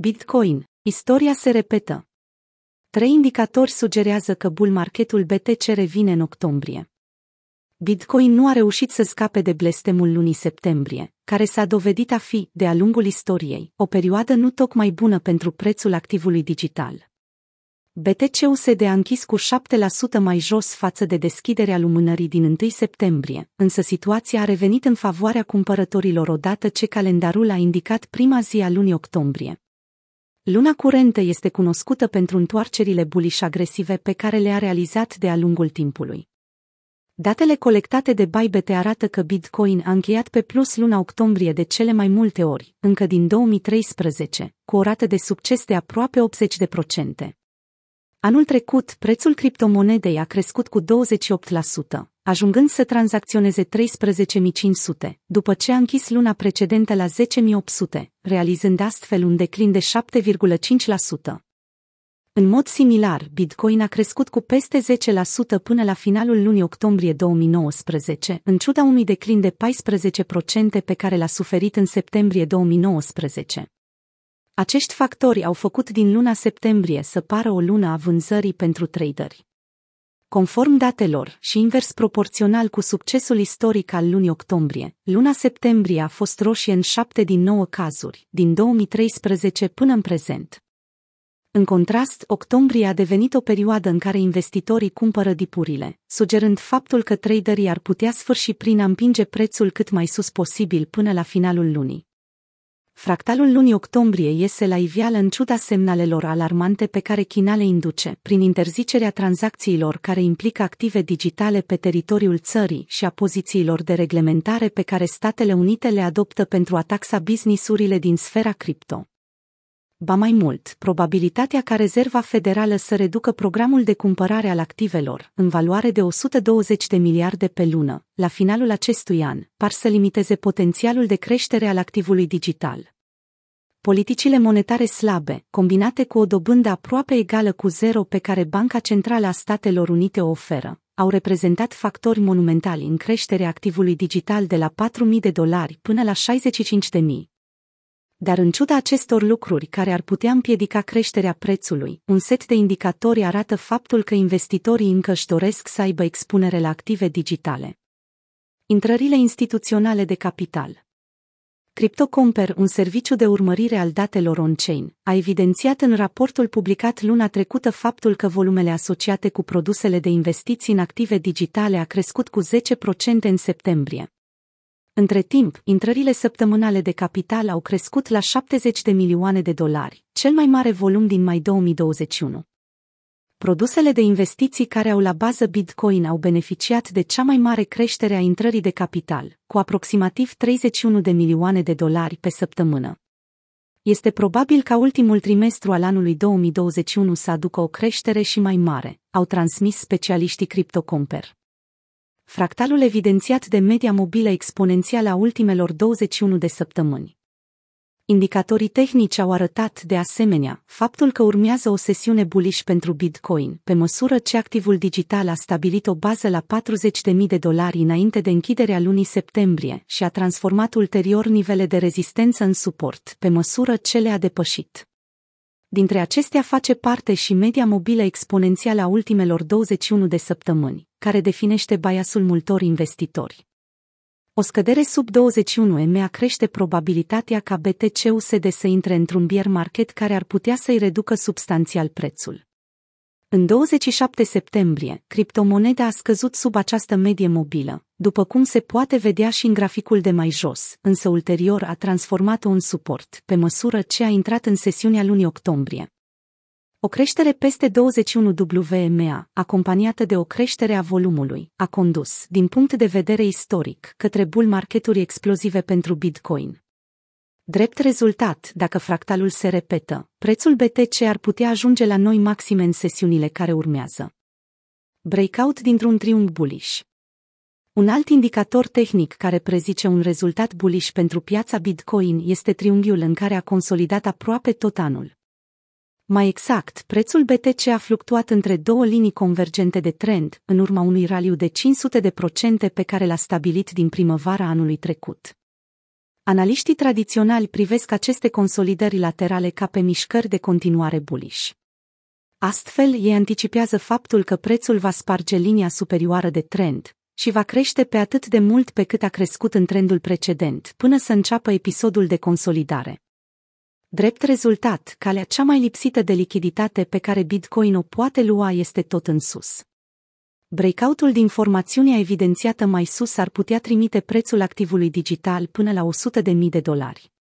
Bitcoin. Istoria se repetă. Trei indicatori sugerează că bull marketul BTC revine în octombrie. Bitcoin nu a reușit să scape de blestemul lunii septembrie, care s-a dovedit a fi, de-a lungul istoriei, o perioadă nu tocmai bună pentru prețul activului digital. BTC-USD a închis cu 7% mai jos față de deschiderea lumânării din 1 septembrie, însă situația a revenit în favoarea cumpărătorilor odată ce calendarul a indicat prima zi a lunii octombrie. Luna curentă este cunoscută pentru întoarcerile buliș agresive pe care le-a realizat de-a lungul timpului. Datele colectate de Bybit arată că Bitcoin a încheiat pe plus luna octombrie de cele mai multe ori, încă din 2013, cu o rată de succes de aproape 80%. Anul trecut, prețul criptomonedei a crescut cu 28%, ajungând să tranzacționeze 13.500, după ce a închis luna precedentă la 10.800, realizând astfel un declin de 7,5%. În mod similar, Bitcoin a crescut cu peste 10% până la finalul lunii octombrie 2019, în ciuda unui declin de 14% pe care l-a suferit în septembrie 2019. Acești factori au făcut din luna septembrie să pară o lună a vânzării pentru traderi. Conform datelor și invers proporțional cu succesul istoric al lunii octombrie, luna septembrie a fost roșie în șapte din nouă cazuri, din 2013 până în prezent. În contrast, octombrie a devenit o perioadă în care investitorii cumpără dipurile, sugerând faptul că traderii ar putea sfârși prin a împinge prețul cât mai sus posibil până la finalul lunii. Fractalul lunii octombrie iese la iveală în ciuda semnalelor alarmante pe care China le induce, prin interzicerea tranzacțiilor care implică active digitale pe teritoriul țării și a pozițiilor de reglementare pe care Statele Unite le adoptă pentru a taxa businessurile din sfera cripto. Ba mai mult, probabilitatea ca Rezerva Federală să reducă programul de cumpărare al activelor, în valoare de 120 de miliarde pe lună, la finalul acestui an, par să limiteze potențialul de creștere al activului digital. Politicile monetare slabe, combinate cu o dobândă aproape egală cu zero pe care Banca Centrală a Statelor Unite o oferă, au reprezentat factori monumentali în creșterea activului digital de la 4.000 de dolari până la 65.000, dar în ciuda acestor lucruri care ar putea împiedica creșterea prețului, un set de indicatori arată faptul că investitorii încă își doresc să aibă expunere la active digitale. Intrările instituționale de capital CryptoComper, un serviciu de urmărire al datelor on-chain, a evidențiat în raportul publicat luna trecută faptul că volumele asociate cu produsele de investiții în active digitale a crescut cu 10% în septembrie, între timp, intrările săptămânale de capital au crescut la 70 de milioane de dolari, cel mai mare volum din mai 2021. Produsele de investiții care au la bază Bitcoin au beneficiat de cea mai mare creștere a intrării de capital, cu aproximativ 31 de milioane de dolari pe săptămână. Este probabil ca ultimul trimestru al anului 2021 să aducă o creștere și mai mare, au transmis specialiștii CryptoComper fractalul evidențiat de media mobilă exponențială a ultimelor 21 de săptămâni. Indicatorii tehnici au arătat, de asemenea, faptul că urmează o sesiune bullish pentru Bitcoin, pe măsură ce activul digital a stabilit o bază la 40.000 de dolari înainte de închiderea lunii septembrie și a transformat ulterior nivele de rezistență în suport, pe măsură ce le-a depășit. Dintre acestea face parte și media mobilă exponențială a ultimelor 21 de săptămâni, care definește biasul multor investitori. O scădere sub 21 EMA crește probabilitatea ca BTC-USD să intre într-un bear market care ar putea să-i reducă substanțial prețul. În 27 septembrie, criptomoneda a scăzut sub această medie mobilă, după cum se poate vedea și în graficul de mai jos, însă ulterior a transformat-o în suport, pe măsură ce a intrat în sesiunea lunii octombrie. O creștere peste 21 WMA, acompaniată de o creștere a volumului, a condus, din punct de vedere istoric, către bull marketuri explozive pentru Bitcoin. Drept rezultat, dacă fractalul se repetă, prețul BTC ar putea ajunge la noi maxime în sesiunile care urmează. Breakout dintr-un triunghi bullish. Un alt indicator tehnic care prezice un rezultat bullish pentru piața Bitcoin este triunghiul în care a consolidat aproape tot anul. Mai exact, prețul BTC a fluctuat între două linii convergente de trend, în urma unui raliu de 500 de procente pe care l-a stabilit din primăvara anului trecut. Analiștii tradiționali privesc aceste consolidări laterale ca pe mișcări de continuare bullish. Astfel, ei anticipează faptul că prețul va sparge linia superioară de trend și va crește pe atât de mult pe cât a crescut în trendul precedent, până să înceapă episodul de consolidare. Drept rezultat, calea cea mai lipsită de lichiditate pe care Bitcoin o poate lua este tot în sus. Breakoutul din formațiunea evidențiată mai sus ar putea trimite prețul activului digital până la 100.000 de dolari.